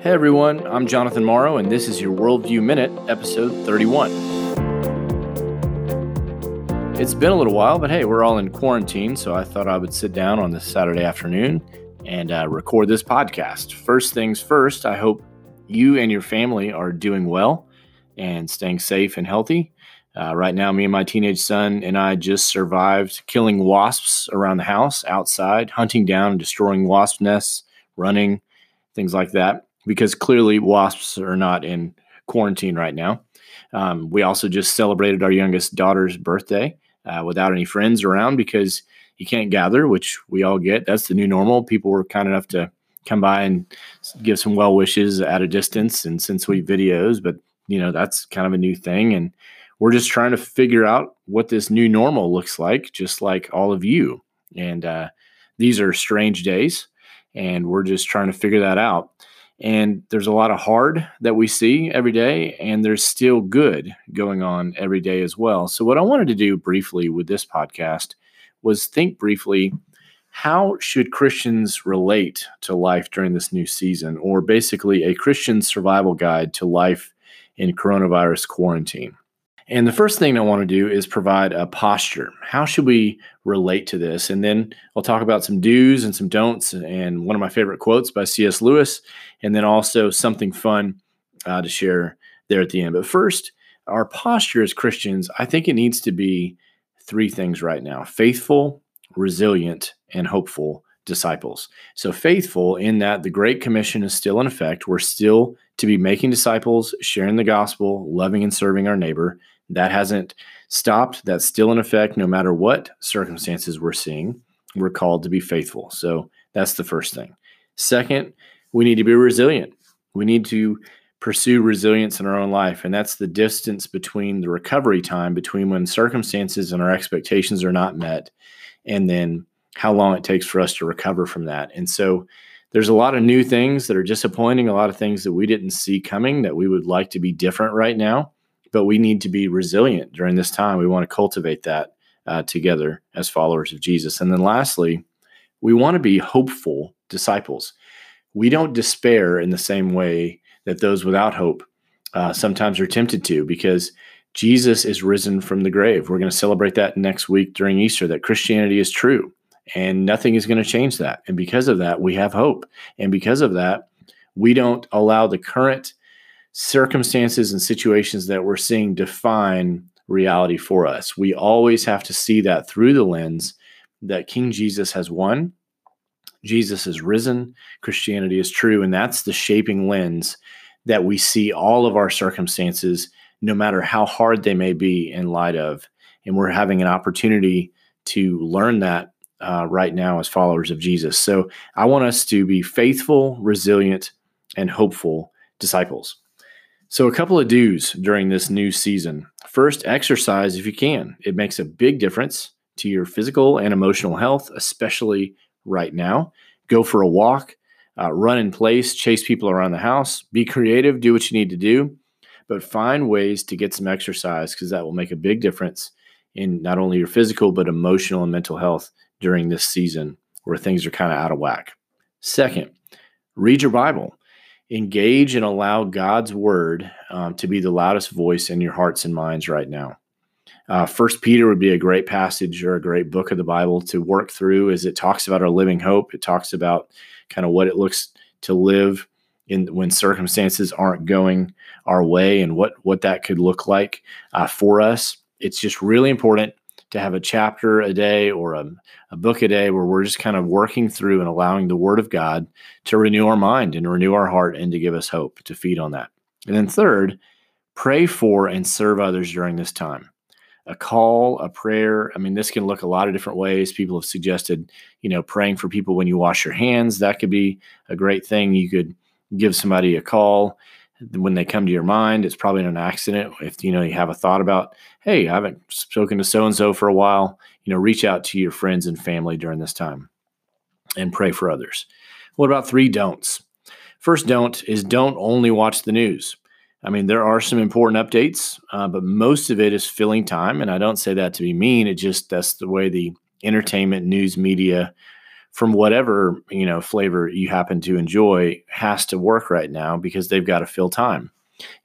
Hey everyone, I'm Jonathan Morrow, and this is your Worldview Minute, episode 31. It's been a little while, but hey, we're all in quarantine, so I thought I would sit down on this Saturday afternoon and uh, record this podcast. First things first, I hope you and your family are doing well and staying safe and healthy. Uh, right now, me and my teenage son and I just survived killing wasps around the house, outside, hunting down and destroying wasp nests, running, things like that because clearly wasps are not in quarantine right now. Um, we also just celebrated our youngest daughter's birthday uh, without any friends around because you can't gather, which we all get. That's the new normal. People were kind enough to come by and give some well wishes at a distance and send sweet videos, but you know that's kind of a new thing, and we're just trying to figure out what this new normal looks like, just like all of you. And uh, these are strange days, and we're just trying to figure that out. And there's a lot of hard that we see every day, and there's still good going on every day as well. So, what I wanted to do briefly with this podcast was think briefly how should Christians relate to life during this new season, or basically a Christian survival guide to life in coronavirus quarantine. And the first thing I want to do is provide a posture. How should we relate to this? And then I'll talk about some do's and some don'ts, and one of my favorite quotes by C.S. Lewis, and then also something fun uh, to share there at the end. But first, our posture as Christians, I think it needs to be three things right now faithful, resilient, and hopeful disciples. So, faithful in that the Great Commission is still in effect. We're still to be making disciples, sharing the gospel, loving and serving our neighbor. That hasn't stopped. That's still in effect no matter what circumstances we're seeing. We're called to be faithful. So that's the first thing. Second, we need to be resilient. We need to pursue resilience in our own life. And that's the distance between the recovery time between when circumstances and our expectations are not met and then how long it takes for us to recover from that. And so there's a lot of new things that are disappointing, a lot of things that we didn't see coming that we would like to be different right now but we need to be resilient during this time. We want to cultivate that uh, together as followers of Jesus. And then lastly, we want to be hopeful disciples. We don't despair in the same way that those without hope uh, sometimes are tempted to because Jesus is risen from the grave. We're going to celebrate that next week during Easter that Christianity is true and nothing is going to change that. And because of that, we have hope. And because of that, we don't allow the current circumstances and situations that we're seeing define reality for us. We always have to see that through the lens that King Jesus has won, Jesus is risen, Christianity is true, and that's the shaping lens that we see all of our circumstances, no matter how hard they may be, in light of. And we're having an opportunity to learn that uh, right now as followers of Jesus. So I want us to be faithful, resilient, and hopeful disciples. So, a couple of do's during this new season. First, exercise if you can. It makes a big difference to your physical and emotional health, especially right now. Go for a walk, uh, run in place, chase people around the house, be creative, do what you need to do, but find ways to get some exercise because that will make a big difference in not only your physical, but emotional and mental health during this season where things are kind of out of whack. Second, read your Bible engage and allow God's word um, to be the loudest voice in your hearts and minds right now. Uh, First Peter would be a great passage or a great book of the Bible to work through as it talks about our living hope. It talks about kind of what it looks to live in when circumstances aren't going our way and what what that could look like uh, for us. It's just really important to have a chapter a day or a, a book a day where we're just kind of working through and allowing the Word of God to renew our mind and renew our heart and to give us hope to feed on that. And then, third, pray for and serve others during this time. A call, a prayer. I mean, this can look a lot of different ways. People have suggested, you know, praying for people when you wash your hands. That could be a great thing. You could give somebody a call when they come to your mind it's probably an accident if you know you have a thought about hey i haven't spoken to so and so for a while you know reach out to your friends and family during this time and pray for others. What about three don'ts? First don't is don't only watch the news. I mean there are some important updates uh, but most of it is filling time and i don't say that to be mean it just that's the way the entertainment news media from whatever you know flavor you happen to enjoy has to work right now because they've got to fill time.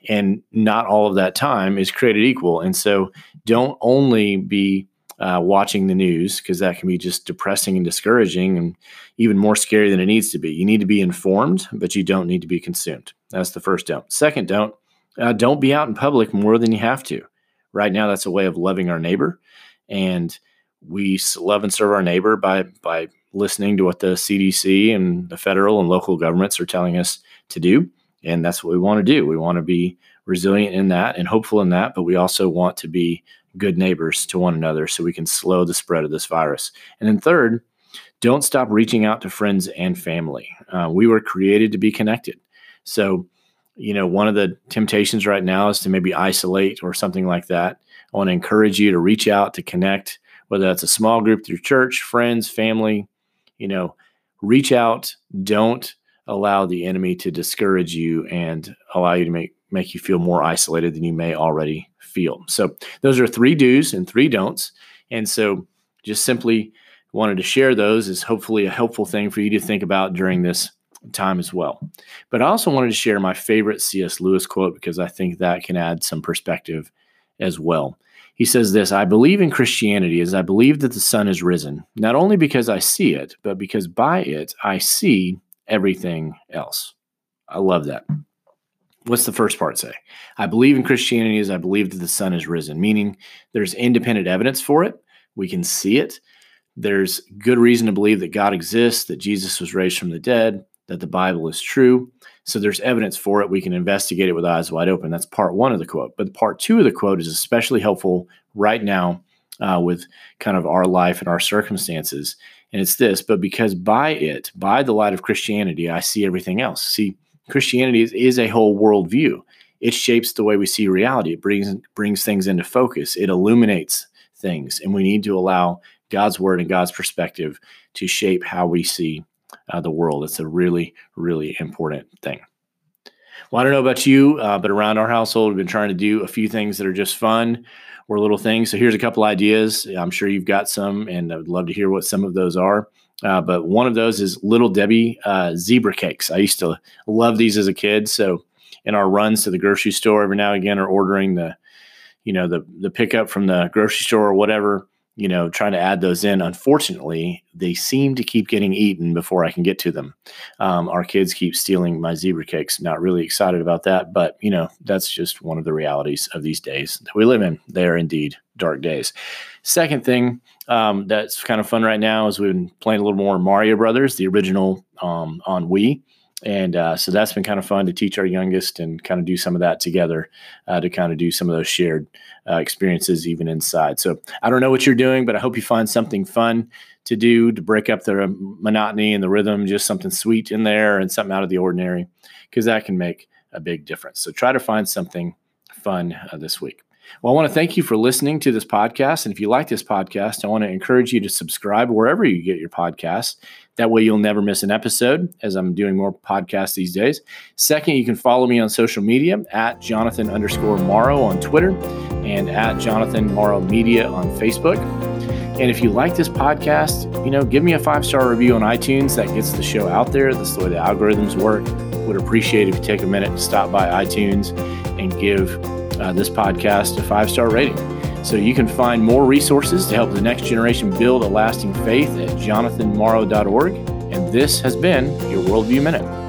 And not all of that time is created equal. And so don't only be uh, watching the news because that can be just depressing and discouraging and even more scary than it needs to be. You need to be informed but you don't need to be consumed. That's the first don't. Second don't uh, don't be out in public more than you have to. Right now that's a way of loving our neighbor. And we love and serve our neighbor by by listening to what the CDC and the federal and local governments are telling us to do. And that's what we want to do. We want to be resilient in that and hopeful in that, but we also want to be good neighbors to one another so we can slow the spread of this virus. And then, third, don't stop reaching out to friends and family. Uh, we were created to be connected. So, you know, one of the temptations right now is to maybe isolate or something like that. I want to encourage you to reach out, to connect, whether that's a small group through church, friends, family, you know, reach out. Don't allow the enemy to discourage you and allow you to make make you feel more isolated than you may already feel. So those are three do's and three don'ts. And so just simply wanted to share those is hopefully a helpful thing for you to think about during this time as well. But I also wanted to share my favorite C.S. Lewis quote because I think that can add some perspective as well. He says this I believe in Christianity as I believe that the sun is risen, not only because I see it, but because by it I see everything else. I love that. What's the first part say? I believe in Christianity as I believe that the sun is risen, meaning there's independent evidence for it. We can see it. There's good reason to believe that God exists, that Jesus was raised from the dead, that the Bible is true. So there's evidence for it. We can investigate it with eyes wide open. That's part one of the quote. But part two of the quote is especially helpful right now uh, with kind of our life and our circumstances. And it's this, but because by it, by the light of Christianity, I see everything else. See, Christianity is, is a whole worldview. It shapes the way we see reality. It brings brings things into focus. It illuminates things, and we need to allow God's word and God's perspective to shape how we see uh, the world. It's a really, really important thing. Well, I don't know about you, uh, but around our household, we've been trying to do a few things that are just fun or little things. So here's a couple ideas. I'm sure you've got some, and I would love to hear what some of those are. Uh, but one of those is Little Debbie uh, zebra cakes. I used to love these as a kid. So in our runs to the grocery store every now and again, or ordering the, you know, the the pickup from the grocery store or whatever, you know, trying to add those in. Unfortunately, they seem to keep getting eaten before I can get to them. Um, our kids keep stealing my zebra cakes. Not really excited about that, but you know, that's just one of the realities of these days that we live in. They are indeed dark days. Second thing um, that's kind of fun right now is we've been playing a little more Mario Brothers, the original um, on Wii. And uh, so that's been kind of fun to teach our youngest and kind of do some of that together uh, to kind of do some of those shared uh, experiences even inside. So I don't know what you're doing, but I hope you find something fun to do to break up the monotony and the rhythm, just something sweet in there and something out of the ordinary, because that can make a big difference. So try to find something fun uh, this week. Well, I want to thank you for listening to this podcast. And if you like this podcast, I want to encourage you to subscribe wherever you get your podcasts. That way, you'll never miss an episode as I'm doing more podcasts these days. Second, you can follow me on social media at Jonathan underscore Morrow on Twitter and at Jonathan Morrow Media on Facebook. And if you like this podcast, you know, give me a five star review on iTunes. That gets the show out there. That's the way the algorithms work. Would appreciate if you take a minute to stop by iTunes and give uh, this podcast a five star rating. So you can find more resources to help the next generation build a lasting faith at jonathanmorrow.org. And this has been your Worldview Minute.